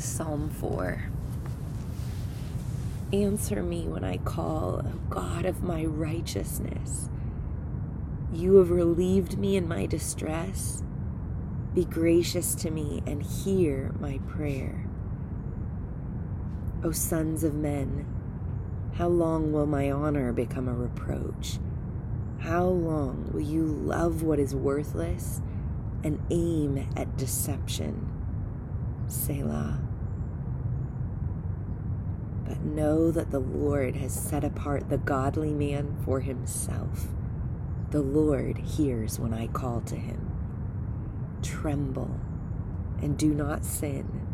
Psalm 4. Answer me when I call, O God of my righteousness. You have relieved me in my distress. Be gracious to me and hear my prayer. O sons of men, how long will my honor become a reproach? How long will you love what is worthless and aim at deception? Selah. But know that the Lord has set apart the godly man for himself. The Lord hears when I call to him. Tremble and do not sin.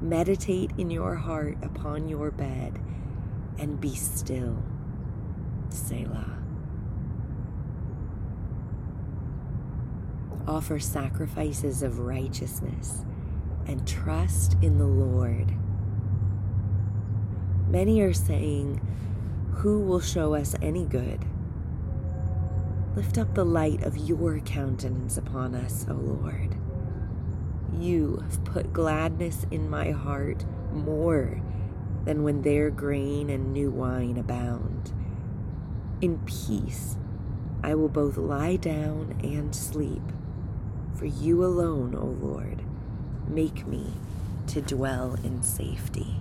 Meditate in your heart upon your bed and be still. Selah. Offer sacrifices of righteousness and trust in the Lord. Many are saying, Who will show us any good? Lift up the light of your countenance upon us, O Lord. You have put gladness in my heart more than when their grain and new wine abound. In peace I will both lie down and sleep, for you alone, O Lord, make me to dwell in safety.